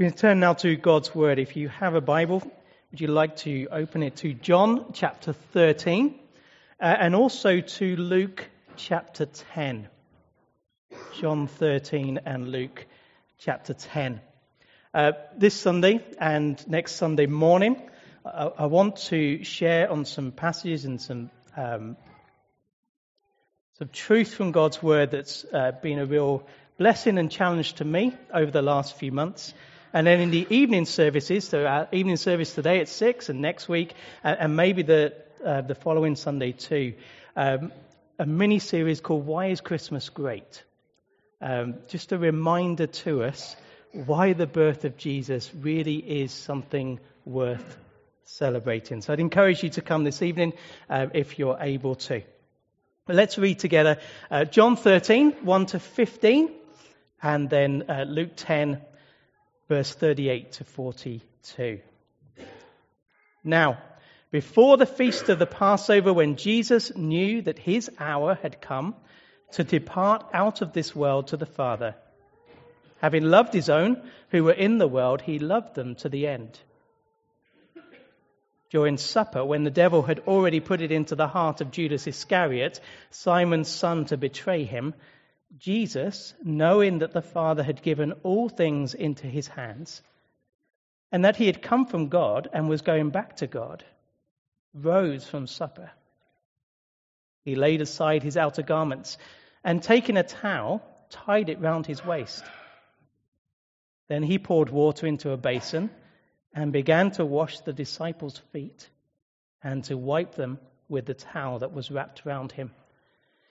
We turn now to God's Word. If you have a Bible, would you like to open it to John chapter 13 uh, and also to Luke chapter 10? John 13 and Luke chapter 10. Uh, this Sunday and next Sunday morning, I, I, want to share on some passages and some um, some truth from God's Word that's uh, been a real blessing and challenge to me over the last few months. And then in the evening services, so our evening service today at six, and next week, uh, and maybe the uh, the following Sunday too, um, a mini series called "Why Is Christmas Great?" Um, just a reminder to us why the birth of Jesus really is something worth celebrating. So I'd encourage you to come this evening uh, if you're able to. But let's read together uh, John 13, 1 to 15, and then uh, Luke 10, verse 38 to 42. Now, before the feast of the Passover, when Jesus knew that his hour had come to depart out of this world to the Father, having loved his own who were in the world, he loved them to the end. During supper, when the devil had already put it into the heart of Judas Iscariot, Simon's son, to betray him, Jesus, knowing that the Father had given all things into his hands, and that he had come from God and was going back to God, rose from supper. He laid aside his outer garments and, taking a towel, tied it round his waist. Then he poured water into a basin and began to wash the disciples' feet and to wipe them with the towel that was wrapped round him.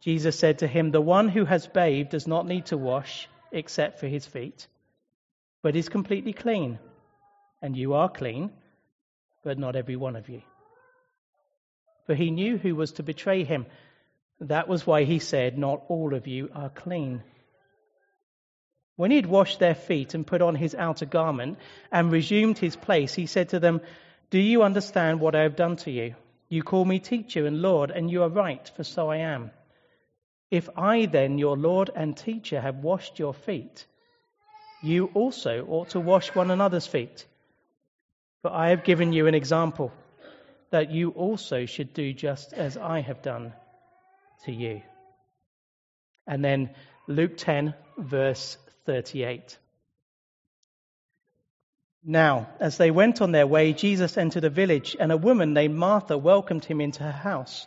Jesus said to him, The one who has bathed does not need to wash except for his feet, but is completely clean. And you are clean, but not every one of you. For he knew who was to betray him. That was why he said, Not all of you are clean. When he had washed their feet and put on his outer garment and resumed his place, he said to them, Do you understand what I have done to you? You call me teacher and Lord, and you are right, for so I am. If I then, your Lord and teacher, have washed your feet, you also ought to wash one another's feet. For I have given you an example, that you also should do just as I have done to you. And then Luke 10, verse 38. Now, as they went on their way, Jesus entered a village, and a woman named Martha welcomed him into her house.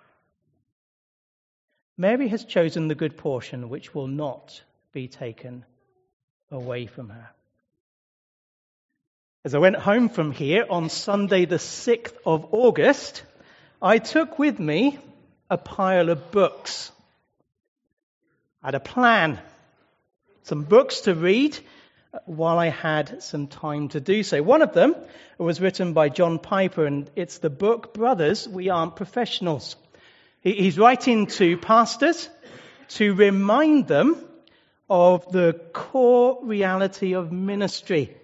Mary has chosen the good portion which will not be taken away from her. As I went home from here on Sunday, the 6th of August, I took with me a pile of books. I had a plan, some books to read while I had some time to do so. One of them was written by John Piper, and it's the book Brothers, We Aren't Professionals. He's writing to pastors to remind them of the core reality of ministry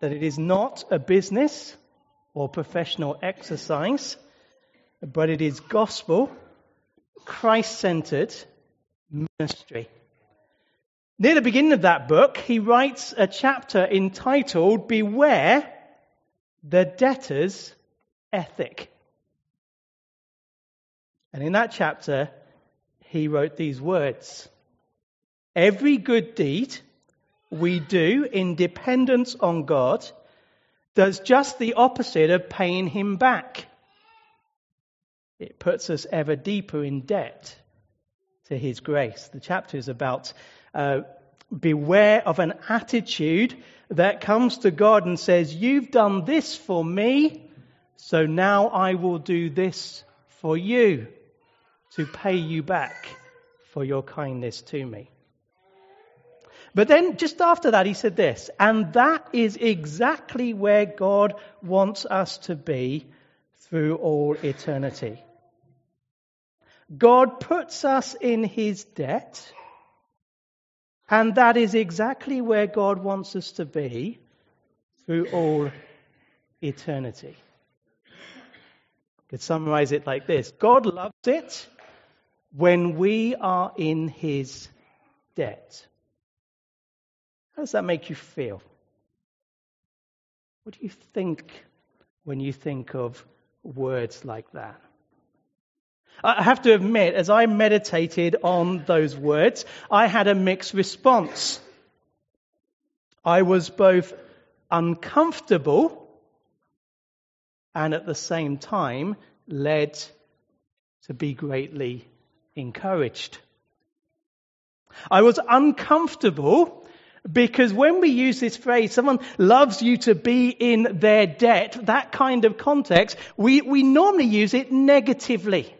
that it is not a business or professional exercise, but it is gospel, Christ centered ministry. Near the beginning of that book, he writes a chapter entitled Beware the Debtor's Ethic. And in that chapter, he wrote these words Every good deed we do in dependence on God does just the opposite of paying him back. It puts us ever deeper in debt to his grace. The chapter is about uh, beware of an attitude that comes to God and says, You've done this for me, so now I will do this for you to pay you back for your kindness to me. But then just after that, he said this, and that is exactly where God wants us to be through all eternity. God puts us in his debt and that is exactly where God wants us to be through all eternity. I could summarize it like this God loves it when we are in his debt. How does that make you feel? What do you think when you think of words like that? I have to admit, as I meditated on those words, I had a mixed response. I was both uncomfortable and at the same time led to be greatly encouraged. I was uncomfortable because when we use this phrase, someone loves you to be in their debt, that kind of context, we, we normally use it negatively.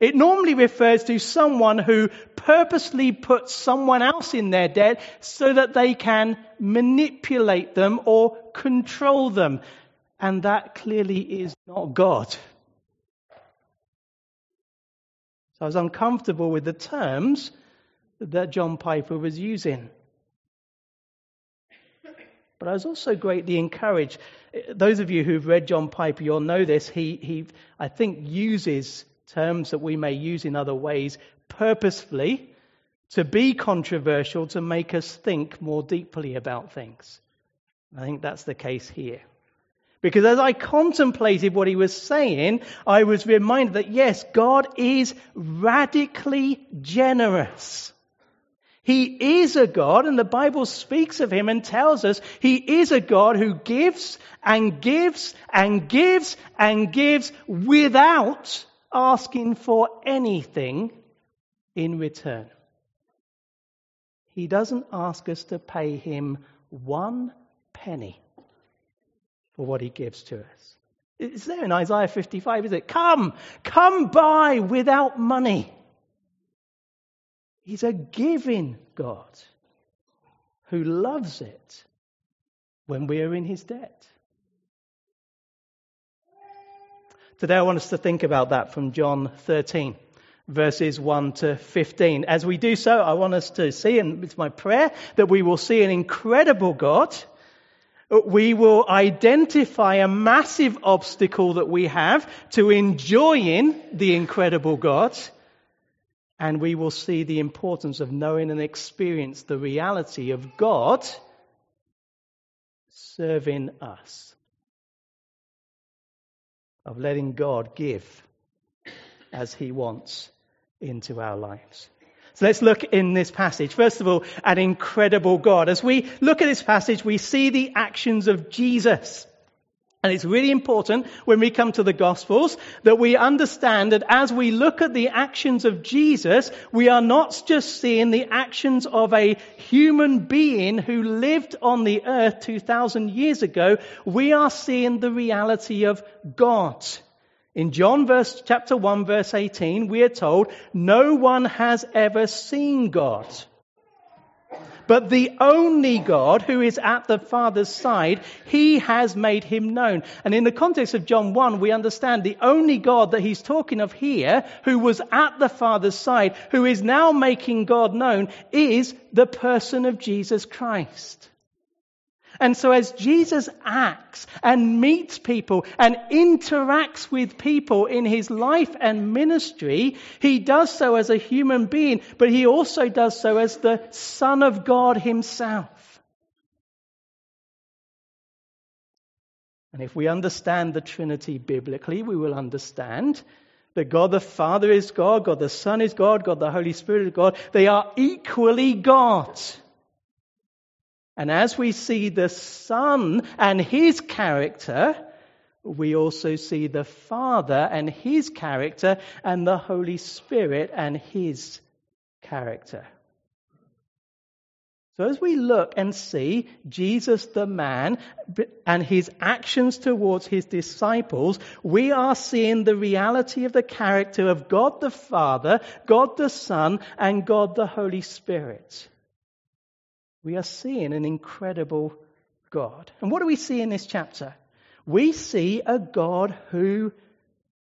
It normally refers to someone who purposely puts someone else in their debt so that they can manipulate them or control them. And that clearly is not God. So I was uncomfortable with the terms that John Piper was using. But I was also greatly encouraged. Those of you who've read John Piper, you'll know this. He, he I think, uses terms that we may use in other ways purposefully to be controversial to make us think more deeply about things. I think that's the case here. Because as I contemplated what he was saying, I was reminded that yes, God is radically generous. He is a God, and the Bible speaks of him and tells us he is a God who gives and gives and gives and gives without asking for anything in return. He doesn't ask us to pay him one penny for what he gives to us. It's there in Isaiah 55, is it? Come, come buy without money. He's a giving God who loves it when we are in his debt. Today I want us to think about that from John 13, verses 1 to 15. As we do so, I want us to see, and it's my prayer, that we will see an incredible God. We will identify a massive obstacle that we have to enjoying the incredible God. And we will see the importance of knowing and experience the reality of God serving us of letting God give as He wants into our lives. So let's look in this passage. First of all, an incredible God. As we look at this passage, we see the actions of Jesus. And it's really important when we come to the Gospels that we understand that as we look at the actions of Jesus, we are not just seeing the actions of a human being who lived on the earth 2,000 years ago. We are seeing the reality of God. In John verse, chapter 1 verse 18, we are told, no one has ever seen God. But the only God who is at the Father's side, he has made him known. And in the context of John 1, we understand the only God that he's talking of here, who was at the Father's side, who is now making God known, is the person of Jesus Christ. And so as Jesus acts and meets people and interacts with people in his life and ministry, he does so as a human being, but he also does so as the Son of God himself. And if we understand the Trinity biblically, we will understand that God the Father is God, God the Son is God, God the Holy Spirit is God. They are equally God. And as we see the Son and his character, we also see the Father and his character and the Holy Spirit and his character. So as we look and see Jesus the man and his actions towards his disciples, we are seeing the reality of the character of God the Father, God the Son, and God the Holy Spirit. We are seeing an incredible God. And what do we see in this chapter? We see a God who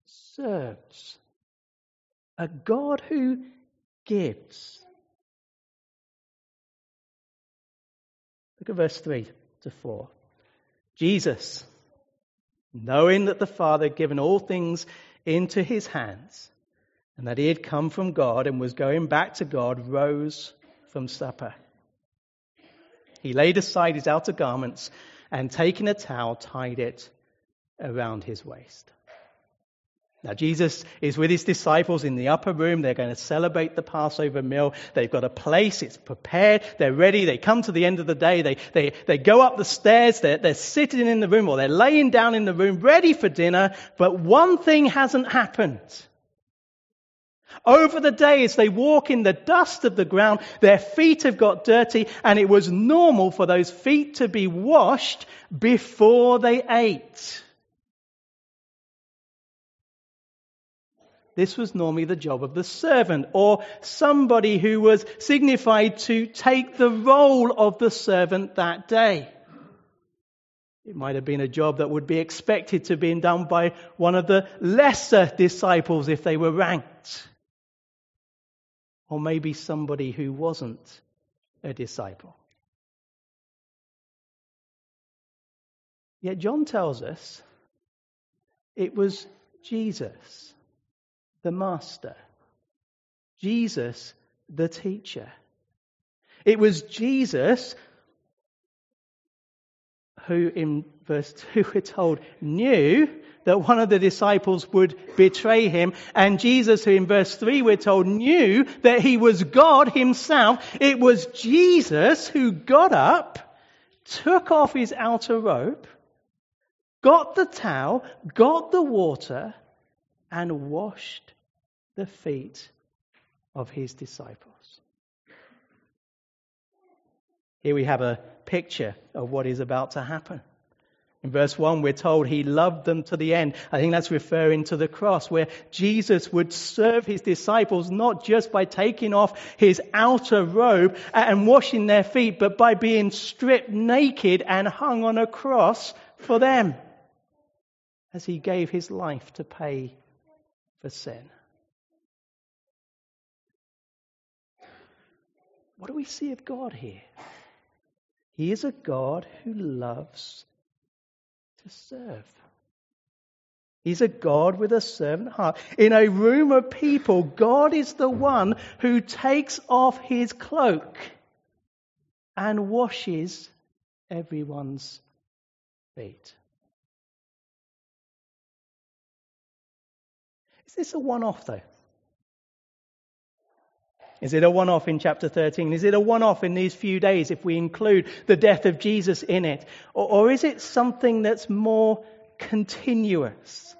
serves, a God who gives. Look at verse 3 to 4. Jesus, knowing that the Father had given all things into his hands, and that he had come from God and was going back to God, rose from supper. He laid aside his outer garments and taking a towel, tied it around his waist. Now, Jesus is with his disciples in the upper room. They're going to celebrate the Passover meal. They've got a place. It's prepared. They're ready. They come to the end of the day. They, they, they go up the stairs. They're, they're sitting in the room or they're laying down in the room ready for dinner. But one thing hasn't happened. Over the days, they walk in the dust of the ground. Their feet have got dirty and it was normal for those feet to be washed before they ate. This was normally the job of the servant or somebody who was signified to take the role of the servant that day. It might have been a job that would be expected to be done by one of the lesser disciples if they were ranked. Or maybe somebody who wasn't a disciple. Yet John tells us it was Jesus the Master, Jesus, the teacher. It was Jesus who, in verse 2, we're told, knew that one of the disciples would betray him. And Jesus, who in verse 3 we're told knew that he was God himself. It was Jesus who got up, took off his outer robe, got the towel, got the water, and washed the feet of his disciples. Here we have a picture of what is about to happen. In verse 1, we're told he loved them to the end. I think that's referring to the cross, where Jesus would serve his disciples not just by taking off his outer robe and washing their feet, but by being stripped naked and hung on a cross for them as he gave his life to pay for sin. What do we see of God here? He is a God who loves to serve. He's a God with a servant heart. In a room of people, God is the one who takes off his cloak and washes everyone's feet. Is this a one off, though? Is it a one off in chapter 13? Is it a one off in these few days if we include the death of Jesus in it? Or, or is it something that's more continuous?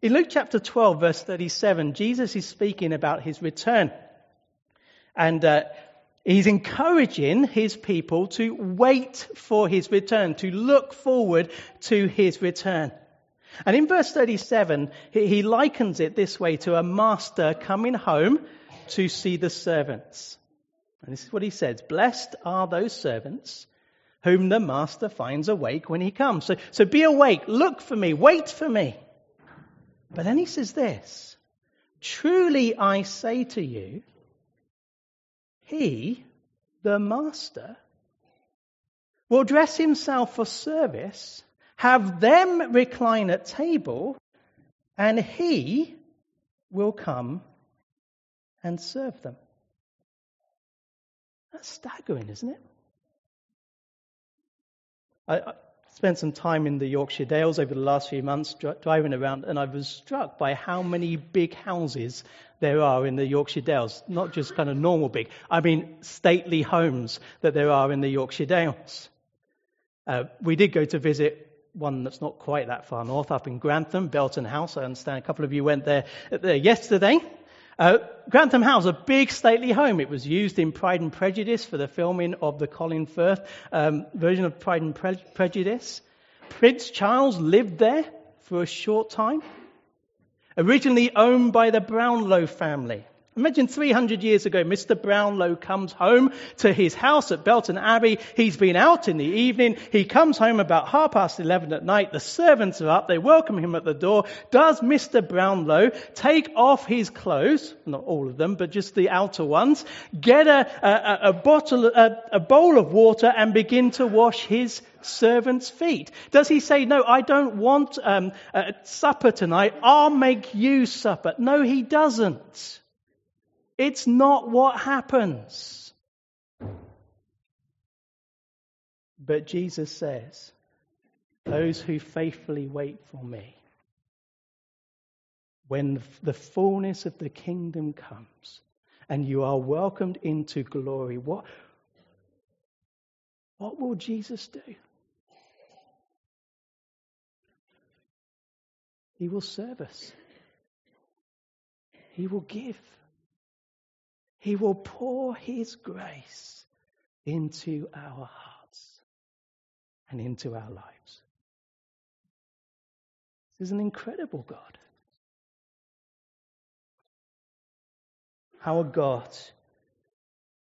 In Luke chapter 12, verse 37, Jesus is speaking about his return. And uh, he's encouraging his people to wait for his return, to look forward to his return. And in verse 37, he likens it this way to a master coming home to see the servants. And this is what he says Blessed are those servants whom the master finds awake when he comes. So, so be awake, look for me, wait for me. But then he says this Truly I say to you, he, the master, will dress himself for service, have them recline at table, and he will come and serve them. That's staggering, isn't it? I, spent some time in the Yorkshire Dales over the last few months driving around, and I was struck by how many big houses there are in the Yorkshire Dales. Not just kind of normal big, I mean stately homes that there are in the Yorkshire Dales. Uh, we did go to visit one that's not quite that far north, up in Grantham, Belton House. I understand a couple of you went there, there yesterday. Uh, Grantham House, a big stately home. It was used in Pride and Prejudice for the filming of the Colin Firth um, version of Pride and Pre- Prejudice. Prince Charles lived there for a short time. Originally owned by the Brownlow family. Imagine 300 years ago, Mr. Brownlow comes home to his house at Belton Abbey. He's been out in the evening. He comes home about half past 11 at night. The servants are up. They welcome him at the door. Does Mr. Brownlow take off his clothes? Not all of them, but just the outer ones. Get a, a, a bottle, a, a bowl of water and begin to wash his servants' feet? Does he say, No, I don't want um, supper tonight. I'll make you supper? No, he doesn't. It's not what happens. But Jesus says, Those who faithfully wait for me, when the fullness of the kingdom comes and you are welcomed into glory, what, what will Jesus do? He will serve us. He will give. He will pour His grace into our hearts and into our lives. This is an incredible God. Our God,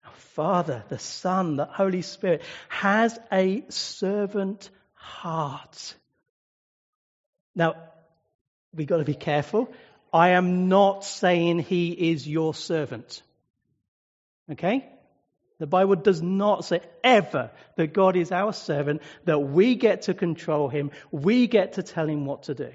our Father, the Son, the Holy Spirit has a servant heart. Now, we've got to be careful. I am not saying he is your servant. Okay? The Bible does not say ever that God is our servant, that we get to control him, we get to tell him what to do.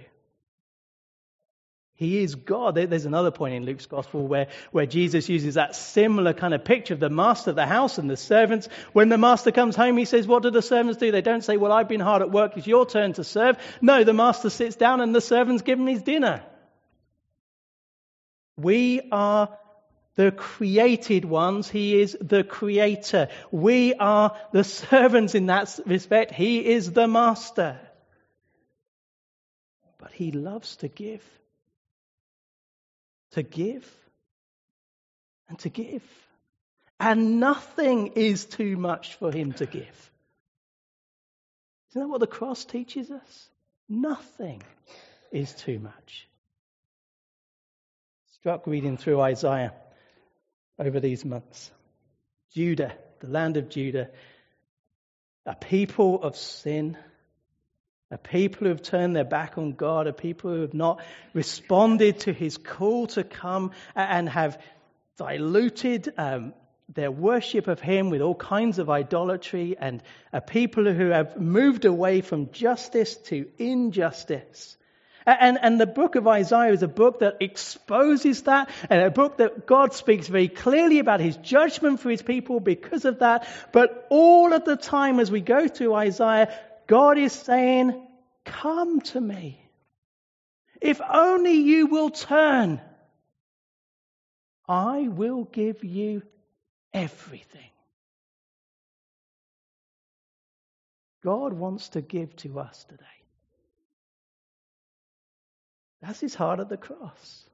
He is God. There's another point in Luke's gospel where, where Jesus uses that similar kind of picture of the master of the house and the servants. When the master comes home, he says, What do the servants do? They don't say, Well, I've been hard at work. It's your turn to serve. No, the master sits down and the servants give him his dinner. We are the created ones. He is the creator. We are the servants in that respect. He is the master. But he loves to give. To give. And to give. And nothing is too much for him to give. Isn't that what the cross teaches us? Nothing is too much. Struck reading through Isaiah over these months. Judah, the land of Judah, a people of sin, a people who have turned their back on God, a people who have not responded to his call to come and have diluted um, their worship of him with all kinds of idolatry, and a people who have moved away from justice to injustice. And, and the book of Isaiah is a book that exposes that, and a book that God speaks very clearly about his judgment for his people because of that. But all of the time as we go through Isaiah, God is saying, Come to me. If only you will turn, I will give you everything. God wants to give to us today. That's his heart at the cross.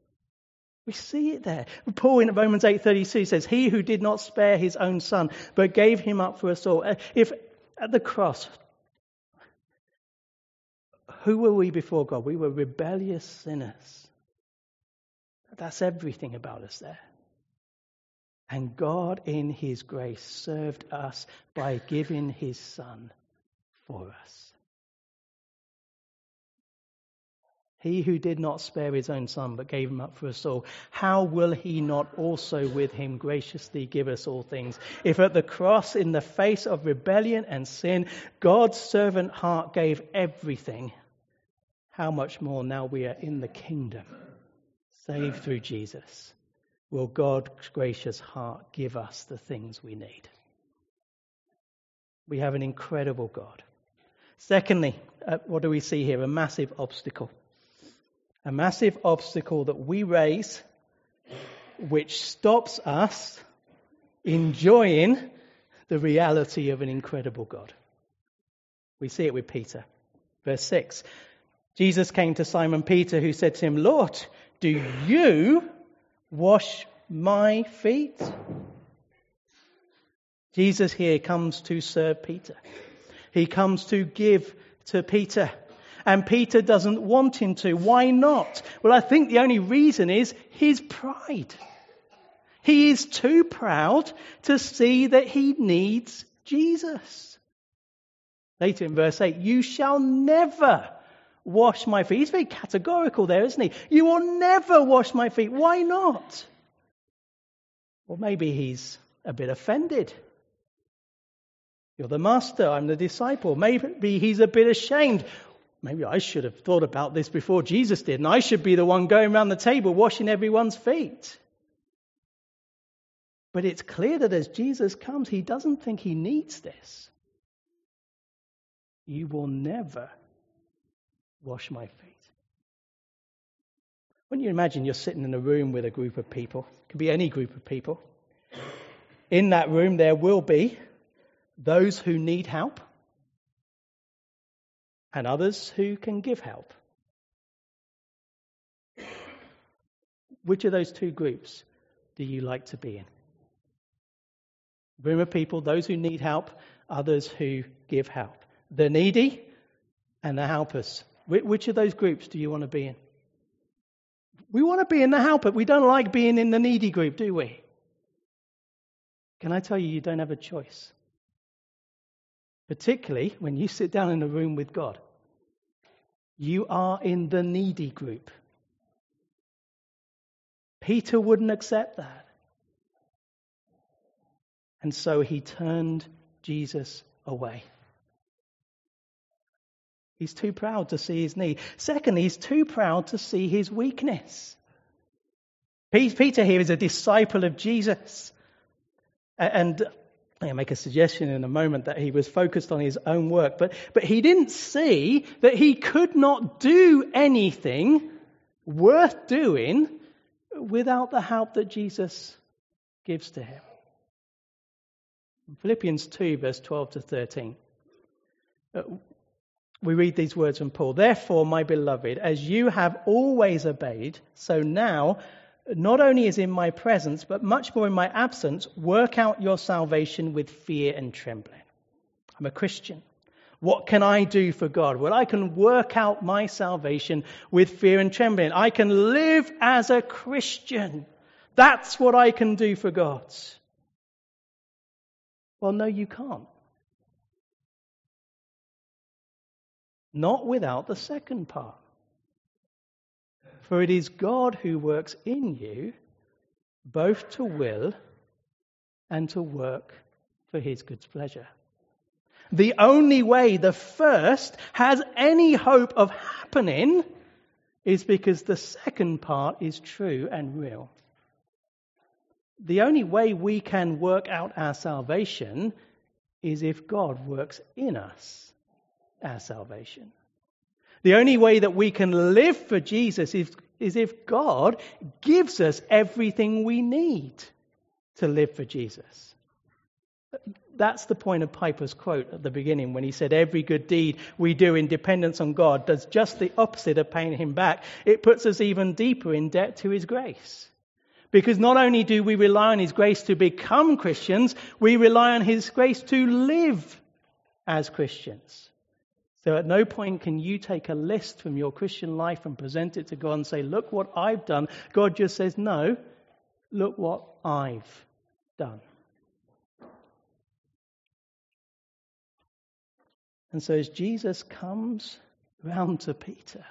We see it there. Paul in Romans 8:32 says, "He who did not spare his own son, but gave him up for us all." Uh, if at the cross, who were we before God? We were rebellious sinners. That's everything about us there. And God, in His grace, served us by giving His Son for us. He who did not spare his own son, but gave him up for us all, how will he not also with him graciously give us all things? If at the cross, in the face of rebellion and sin, God's servant heart gave everything, how much more now we are in the kingdom, saved through Jesus, will God's gracious heart give us the things we need? We have an incredible God. Secondly, uh, what do we see here? A massive obstacle. A massive obstacle that we raise which stops us enjoying the reality of an incredible God. We see it with Peter. Verse 6 Jesus came to Simon Peter, who said to him, Lord, do you wash my feet? Jesus here comes to serve Peter. He comes to give to Peter. And Peter doesn't want him to. Why not? Well, I think the only reason is his pride. He is too proud to see that he needs Jesus. Later in verse 8, you shall never wash my feet. He's very categorical there, isn't he? You will never wash my feet. Why not? Well, maybe he's a bit offended. You're the master, I'm the disciple. Maybe he's a bit ashamed. Maybe I should have thought about this before Jesus did, and I should be the one going around the table washing everyone's feet. But it's clear that as Jesus comes, he doesn't think he needs this. You will never wash my feet. When you imagine you're sitting in a room with a group of people, it can be any group of people. In that room, there will be those who need help and others who can give help. Which of those two groups do you like to be in? room of people, those who need help, others who give help. The needy and the helpers. Which of those groups do you want to be in? We want to be in the helper. We don't like being in the needy group, do we? Can I tell you, you don't have a choice? Particularly when you sit down in a room with God. You are in the needy group. Peter wouldn't accept that. And so he turned Jesus away. He's too proud to see his need. Secondly, he's too proud to see his weakness. Peter here is a disciple of Jesus. And I'll make a suggestion in a moment that he was focused on his own work, but, but he didn't see that he could not do anything worth doing without the help that Jesus gives to him. Philippians 2, verse 12 to 13. Uh, we read these words from Paul. Therefore, my beloved, as you have always obeyed, so now, not only is in my presence, but much more in my absence, work out your salvation with fear and trembling. I'm a Christian. What can I do for God? Well, I can work out my salvation with fear and trembling. I can live as a Christian. That's what I can do for God. Well, no, you can't. Not without the second part. For it is God who works in you both to will and to work for his good pleasure. The only way the first has any hope of happening is because the second part is true and real the only way we can work out our salvation is if God works in us our salvation. The only way that we can live for Jesus is, is if God gives us everything we need to live for Jesus. That's the point of Piper's quote at the beginning when he said, Every good deed we do in dependence on God does just the opposite of paying him back. It puts us even deeper in debt to his grace. Because not only do we rely on His grace to become Christians, we rely on His grace to live as Christians. So at no point can you take a list from your Christian life and present it to God and say, Look what I've done. God just says, No, look what I've done. And so as Jesus comes round to Peter,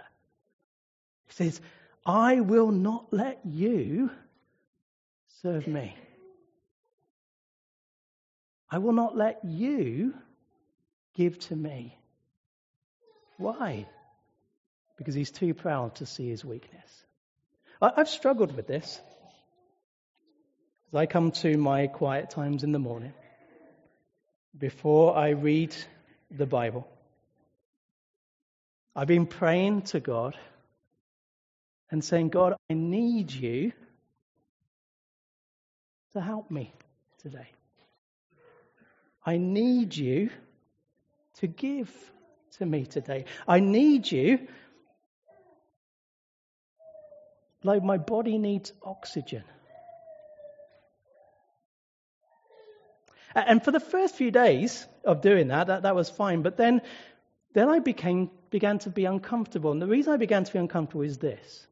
he says, I will not let you serve me. I will not let you give to me. Why? Because he's too proud to see his weakness. I've struggled with this. As I come to my quiet times in the morning, before I read the Bible, I've been praying to God and saying, God, I need you to help me today. I need you to give to me today. I need you like my body needs oxygen. And for the first few days of doing that, that, that was fine. But then, then I became, began to be uncomfortable. And the reason I began to be uncomfortable is this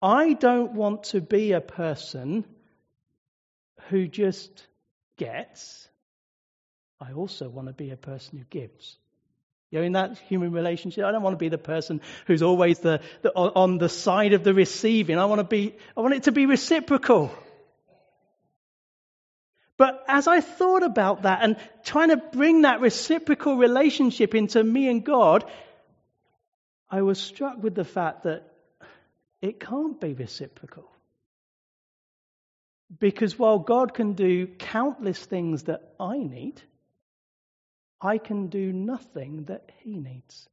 I don't want to be a person who just gets. I also want to be a person who gives. You know, in that human relationship, I don't want to be the person who's always the, the, on the side of the receiving. I want to be, I want it to be reciprocal. But as I thought about that and trying to bring that reciprocal relationship into me and God, I was struck with the fact that it can't be reciprocal. Because while God can do countless things that I need, I can do nothing that He needs.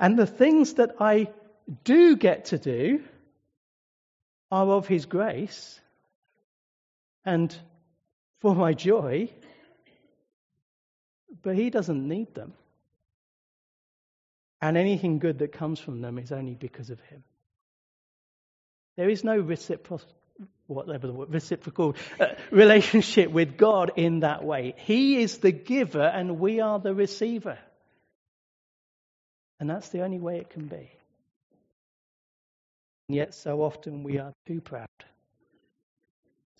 And the things that I do get to do are of His grace and for my joy, but He doesn't need them. And anything good that comes from them is only because of Him. There is no reciprocal, whatever the word, reciprocal uh, relationship with God in that way. He is the giver and we are the receiver. And that's the only way it can be. And yet, so often we are too proud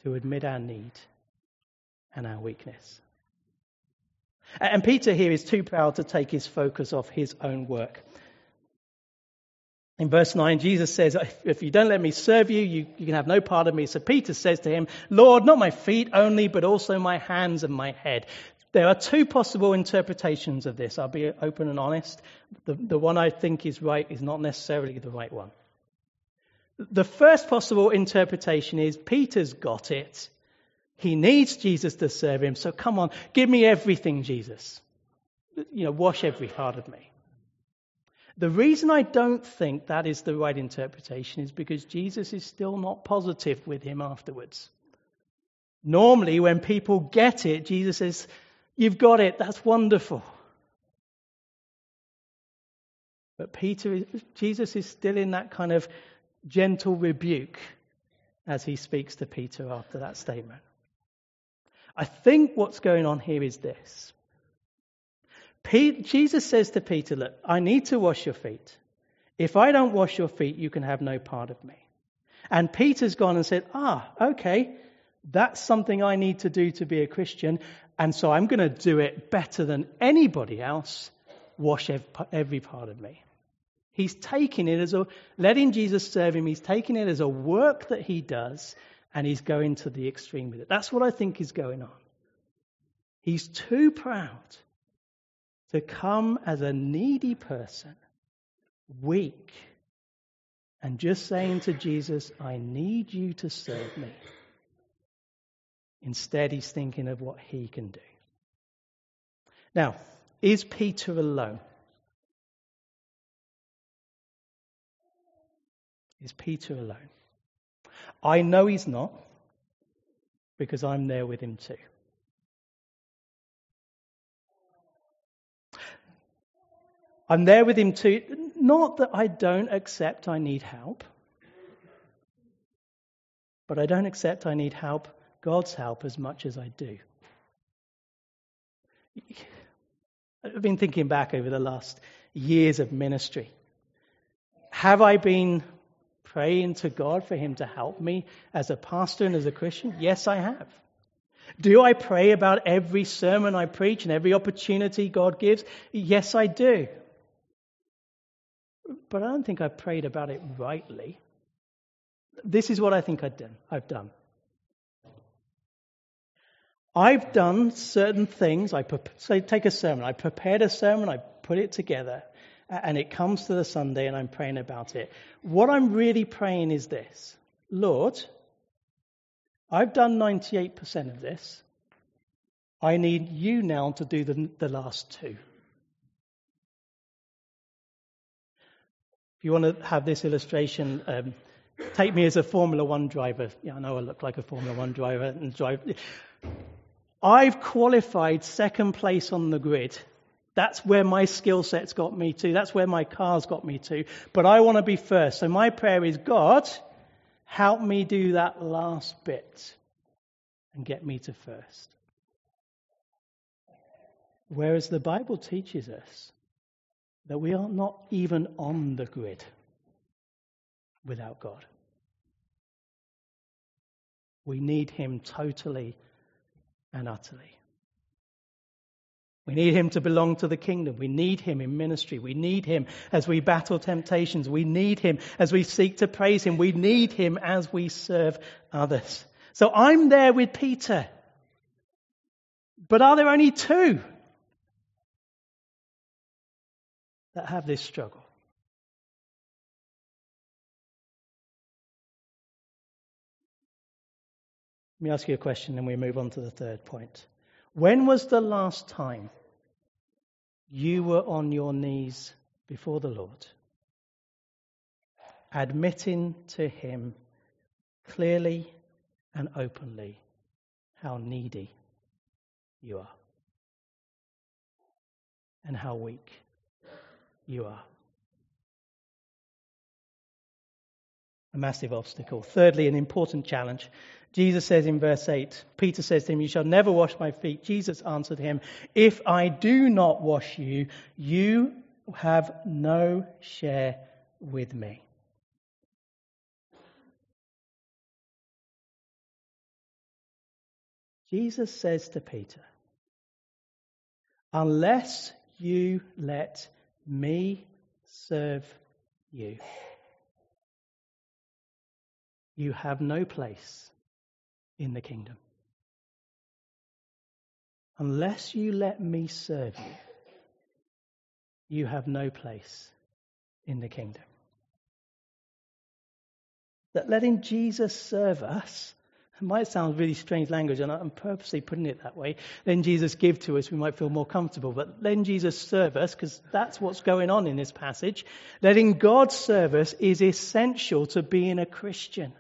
to admit our need and our weakness. And Peter here is too proud to take his focus off his own work. In verse 9, Jesus says, If you don't let me serve you, you, you, can have no part of me. So Peter says to him, Lord, not my feet only, but also my hands and my head. There are two possible interpretations of this. I'll be open and honest. The, the one I think is right is not necessarily the right one. The first possible interpretation is Peter's got it. He needs Jesus to serve him. So come on, give me everything, Jesus. You know, wash every part of me. The reason I don't think that is the right interpretation is because Jesus is still not positive with him afterwards. Normally, when people get it, Jesus says, You've got it, that's wonderful. But Peter, Jesus is still in that kind of gentle rebuke as he speaks to Peter after that statement. I think what's going on here is this. Jesus says to Peter, Look, I need to wash your feet. If I don't wash your feet, you can have no part of me. And Peter's gone and said, Ah, okay, that's something I need to do to be a Christian. And so I'm going to do it better than anybody else. Wash every part of me. He's taking it as a, letting Jesus serve him, he's taking it as a work that he does, and he's going to the extreme with it. That's what I think is going on. He's too proud to come as a needy person, weak, and just saying to Jesus, I need you to serve me. Instead, he's thinking of what he can do. Now, is Peter alone? Is Peter alone? I know he's not because I'm there with him too. I'm there with him too. Not that I don't accept I need help, but I don't accept I need help, God's help, as much as I do. I've been thinking back over the last years of ministry. Have I been praying to God for Him to help me as a pastor and as a Christian? Yes, I have. Do I pray about every sermon I preach and every opportunity God gives? Yes, I do. But I don't think I prayed about it rightly. This is what I think I've done. I've done. I've done certain things. I say, take a sermon. I prepared a sermon. I put it together and it comes to the Sunday and I'm praying about it. What I'm really praying is this Lord, I've done 98% of this. I need you now to do the, the last two. If you want to have this illustration, um, take me as a Formula One driver. Yeah, I know I look like a Formula One driver and drive. I've qualified second place on the grid. That's where my skill set's got me to. That's where my car's got me to. But I want to be first. So my prayer is God, help me do that last bit and get me to first. Whereas the Bible teaches us that we are not even on the grid without God. We need Him totally and utterly. We need him to belong to the kingdom. We need him in ministry. We need him as we battle temptations. We need him as we seek to praise him. We need him as we serve others. So I'm there with Peter. But are there only two that have this struggle? Let me ask you a question and we move on to the third point. When was the last time you were on your knees before the Lord, admitting to Him clearly and openly how needy you are and how weak you are? A massive obstacle. Thirdly, an important challenge Jesus says in verse 8, Peter says to him, You shall never wash my feet. Jesus answered him, If I do not wash you, you have no share with me. Jesus says to Peter, Unless you let me serve you, you have no place in the kingdom. Unless you let me serve you, you have no place in the kingdom. That letting Jesus serve us it might sound really strange language, and I'm purposely putting it that way. Then Jesus give to us, we might feel more comfortable. But then Jesus serve us, because that's what's going on in this passage. Letting God serve us is essential to being a Christian.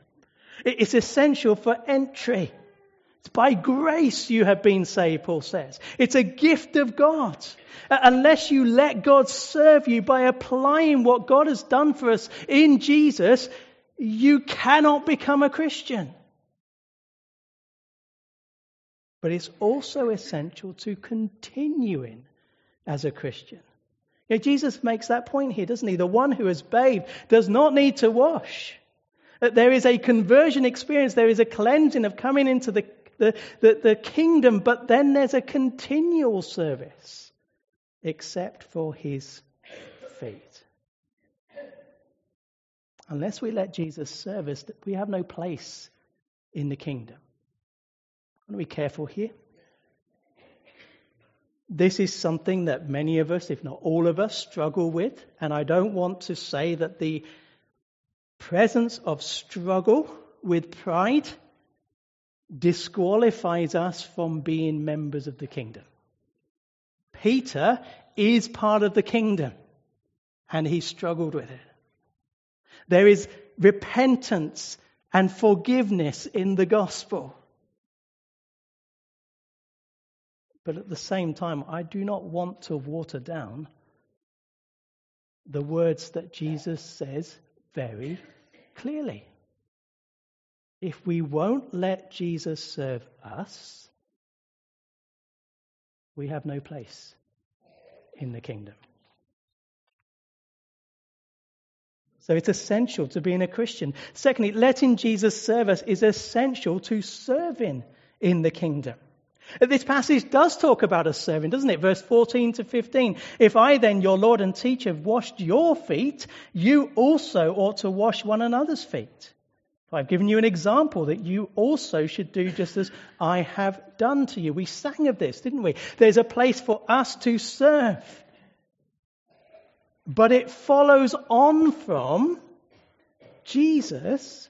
It's essential for entry. It's by grace you have been saved, Paul says. It's a gift of God. Uh, unless you let God serve you by applying what God has done for us in Jesus, you cannot become a Christian. But it's also essential to continuing as a Christian. You know, Jesus makes that point here, doesn't he? The one who has bathed does not need to wash. That there is a conversion experience, there is a cleansing of coming into the, the, the, the kingdom, but then there's a continual service, except for his feet. Unless we let Jesus serve us, we have no place in the kingdom. Want to be careful here. This is something that many of us, if not all of us, struggle with. And I don't want to say that the presence of struggle with pride disqualifies us from being members of the kingdom. Peter is part of the kingdom and he struggled with it. There is repentance and forgiveness in the gospel. But at the same time, I do not want to water down the words that Jesus says very clearly. If we won't let Jesus serve us, we have no place in the kingdom. So it's essential to being a Christian. Secondly, letting Jesus serve us is essential to serving in the kingdom. This passage does talk about us serving, doesn't it? Verse 14 to 15. If I then, your Lord and teacher, have washed your feet, you also ought to wash one another's feet. I've given you an example that you also should do just as I have done to you. We sang of this, didn't we? There's a place for us to serve. But it follows on from Jesus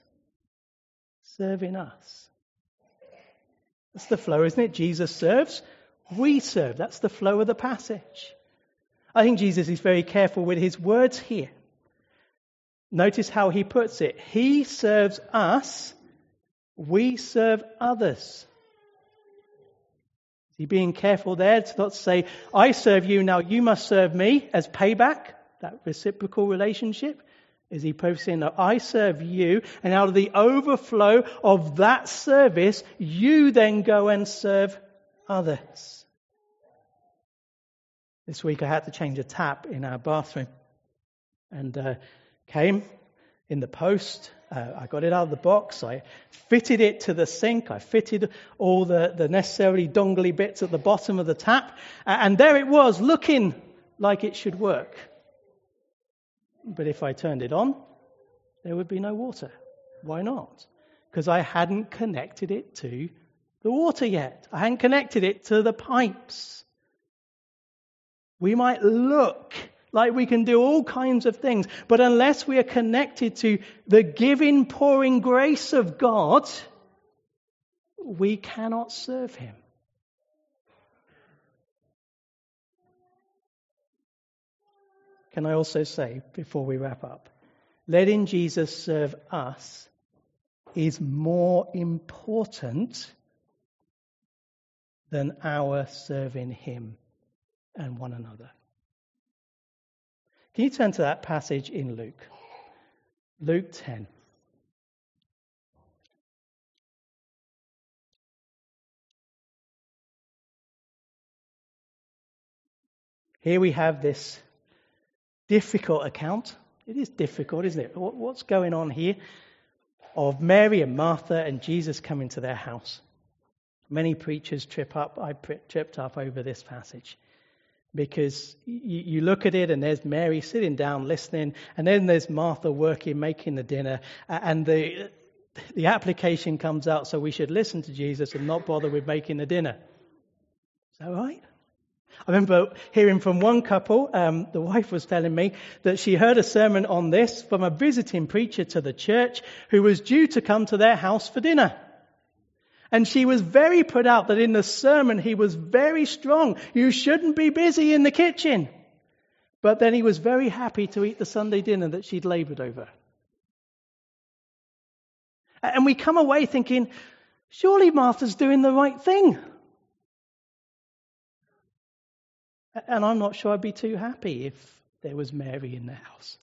serving us. That's the flow, isn't it? Jesus serves, We serve. That's the flow of the passage. I think Jesus is very careful with his words here. Notice how he puts it. He serves us, we serve others. Is he being careful there to not say, I serve you, now you must serve me as payback? That reciprocal relationship. Is he focusing that I serve you, and out of the overflow of that service, you then go and serve others? This week I had to change a tap in our bathroom, and uh, came in the post. Uh, I got it out of the box. I fitted it to the sink. I fitted all the, the necessary dongly bits at the bottom of the tap, and there it was, looking like it should work. But if I turned it on, there would be no water. Why not? Because I hadn't connected it to the water yet. I hadn't connected it to the pipes. We might look like we can do all kinds of things, but unless we are connected to the giving, pouring grace of God, we cannot serve Him. Can I also say, before we wrap up, letting Jesus serve us is more important than our serving Him and one another. Can you turn to that passage in Luke? Luke 10. Here we have this difficult account. It is difficult, isn't it? What's going on here? Of Mary and Martha and Jesus coming to their house. Many preachers trip up. I tripped up over this passage because you, look at it and there's Mary sitting down listening, and then there's Martha working, making the dinner, and the the application comes out. So we should listen to Jesus and not bother with making the dinner. Is that right? I remember hearing from one couple, um, the wife was telling me that she heard a sermon on this from a visiting preacher to the church who was due to come to their house for dinner. And she was very put out that in the sermon he was very strong. You shouldn't be busy in the kitchen. But then he was very happy to eat the Sunday dinner that she'd labored over. And we come away thinking, surely Martha's doing the right thing. And I'm not sure I'd be too happy if there was Mary in the house.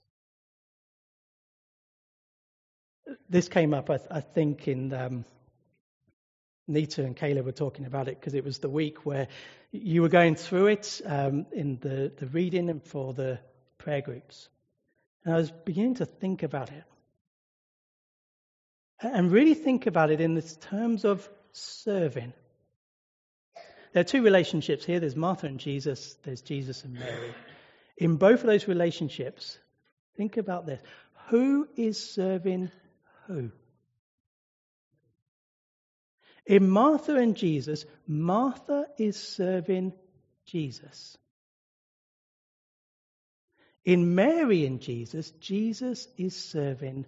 This came up, I, I think, in um, Nita and Kayla were talking about it because it was the week where you were going through it um, in the, the reading and for the prayer groups. And I was beginning to think about it. And really think about it in the terms of serving. There are two relationships here there's Martha and Jesus, there's Jesus and Mary. In both of those relationships, think about this who is serving who? In Martha and Jesus, Martha is serving Jesus. In Mary and Jesus, Jesus is serving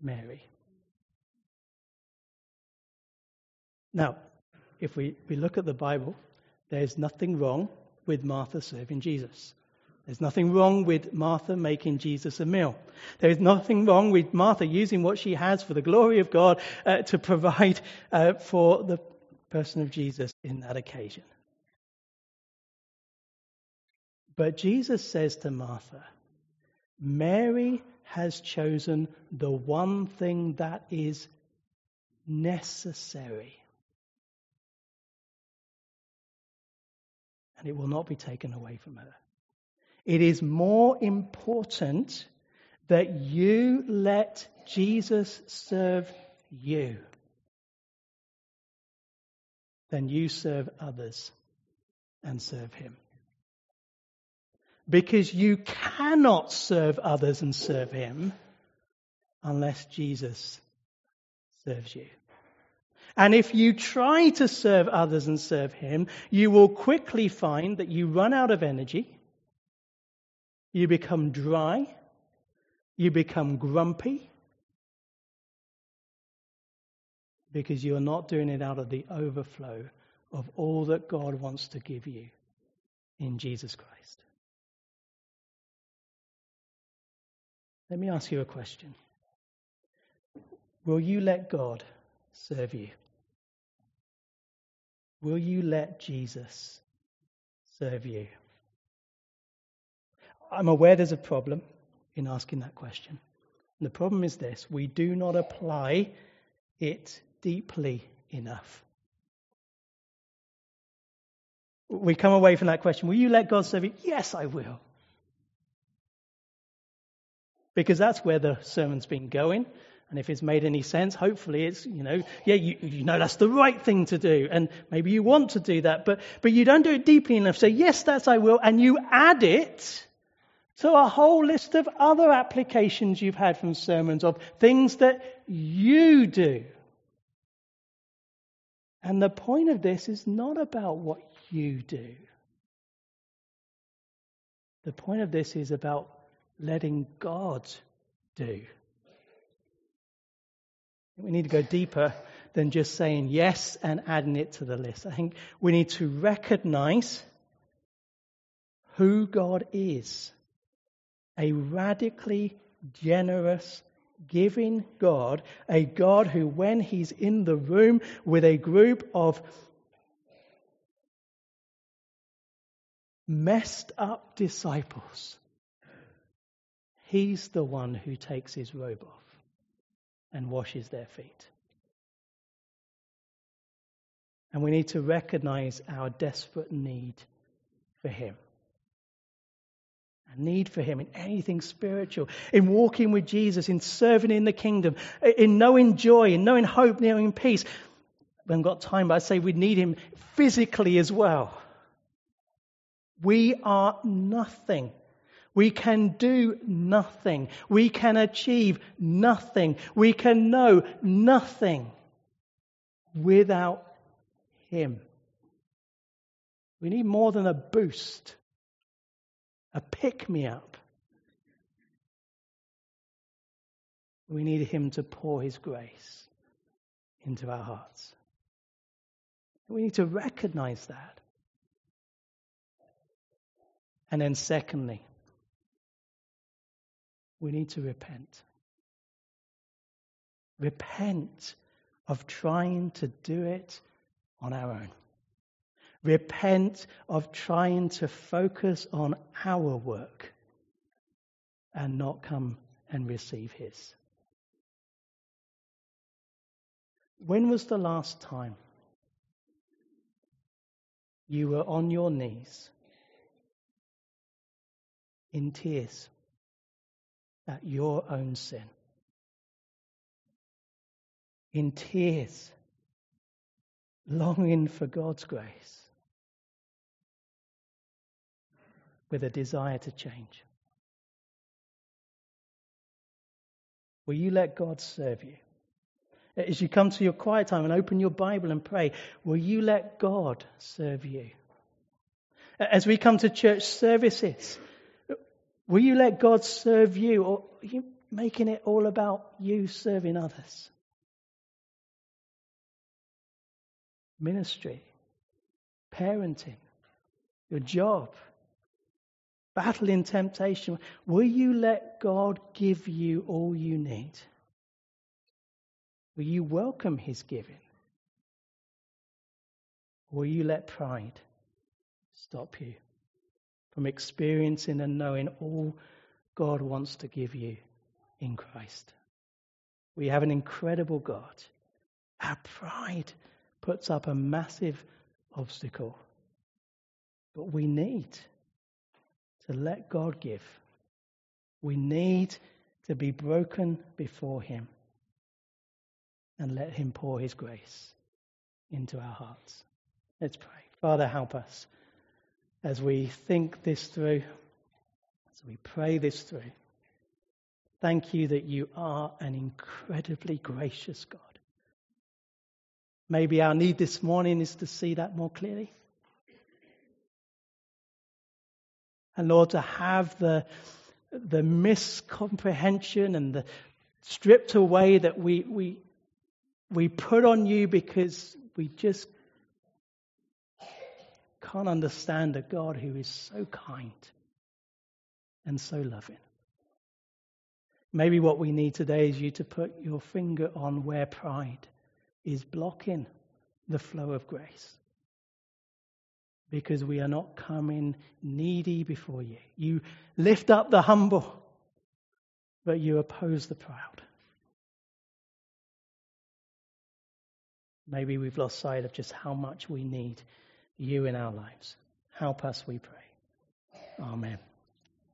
Mary. Now, if we, we look at the Bible, there's nothing wrong with Martha serving Jesus. There's nothing wrong with Martha making Jesus a meal. There is nothing wrong with Martha using what she has for the glory of God uh, to provide uh, for the person of Jesus in that occasion. But Jesus says to Martha, Mary has chosen the one thing that is necessary. And it will not be taken away from her. It is more important that you let Jesus serve you than you serve others and serve him. Because you cannot serve others and serve him unless Jesus serves you. And if you try to serve others and serve Him, you will quickly find that you run out of energy, you become dry, you become grumpy, because you're not doing it out of the overflow of all that God wants to give you in Jesus Christ. Let me ask you a question. Will you let God serve you? Will you let Jesus serve you? I'm aware there's a problem in asking that question. And the problem is this we do not apply it deeply enough. We come away from that question Will you let God serve you? Yes, I will. Because that's where the sermon's been going. And if it's made any sense, hopefully it's, you know, yeah, you, you know that's the right thing to do. And maybe you want to do that, but, but you don't do it deeply enough. So, yes, that's I will. And you add it to a whole list of other applications you've had from sermons of things that you do. And the point of this is not about what you do. The point of this is about letting God do. We need to go deeper than just saying yes and adding it to the list. I think we need to recognize who God is a radically generous, giving God, a God who, when He's in the room with a group of messed up disciples, He's the one who takes His robe off and washes their feet. And we need to recognize our desperate need for Him. A need for Him in anything spiritual, in walking with Jesus, in serving in the kingdom, in knowing joy, in knowing hope, knowing peace. We haven't got time, but I say we need Him physically as well. We are nothing we can do nothing. We can achieve nothing. We can know nothing without Him. We need more than a boost, a pick me up. We need Him to pour His grace into our hearts. We need to recognize that. And then, secondly, we need to repent. Repent of trying to do it on our own. Repent of trying to focus on our work and not come and receive His. When was the last time you were on your knees in tears? At your own sin. In tears, longing for God's grace, with a desire to change. Will you let God serve you? As you come to your quiet time and open your Bible and pray, will you let God serve you? As we come to church services, Will you let God serve you, or are you making it all about you serving others? Ministry, parenting, your job, battling temptation. Will you let God give you all you need? Will you welcome His giving? Will you let pride stop you? From experiencing and knowing all God wants to give you in Christ. We have an incredible God. Our pride puts up a massive obstacle. But we need to let God give. We need to be broken before Him and let Him pour His grace into our hearts. Let's pray. Father, help us as we think this through, as we pray this through. Thank you that you are an incredibly gracious God. Maybe our need this morning is to see that more clearly. And Lord, to have the, the miscomprehension and the stripped away that we, we, we put on you because we just can't understand a God who is so kind and so loving. Maybe what we need today is you to put your finger on where pride is blocking the flow of grace. Because we are not coming needy before you. You lift up the humble, but you oppose the proud. Maybe we've lost sight of just how much we need you in our lives. Help us, we pray. Amen.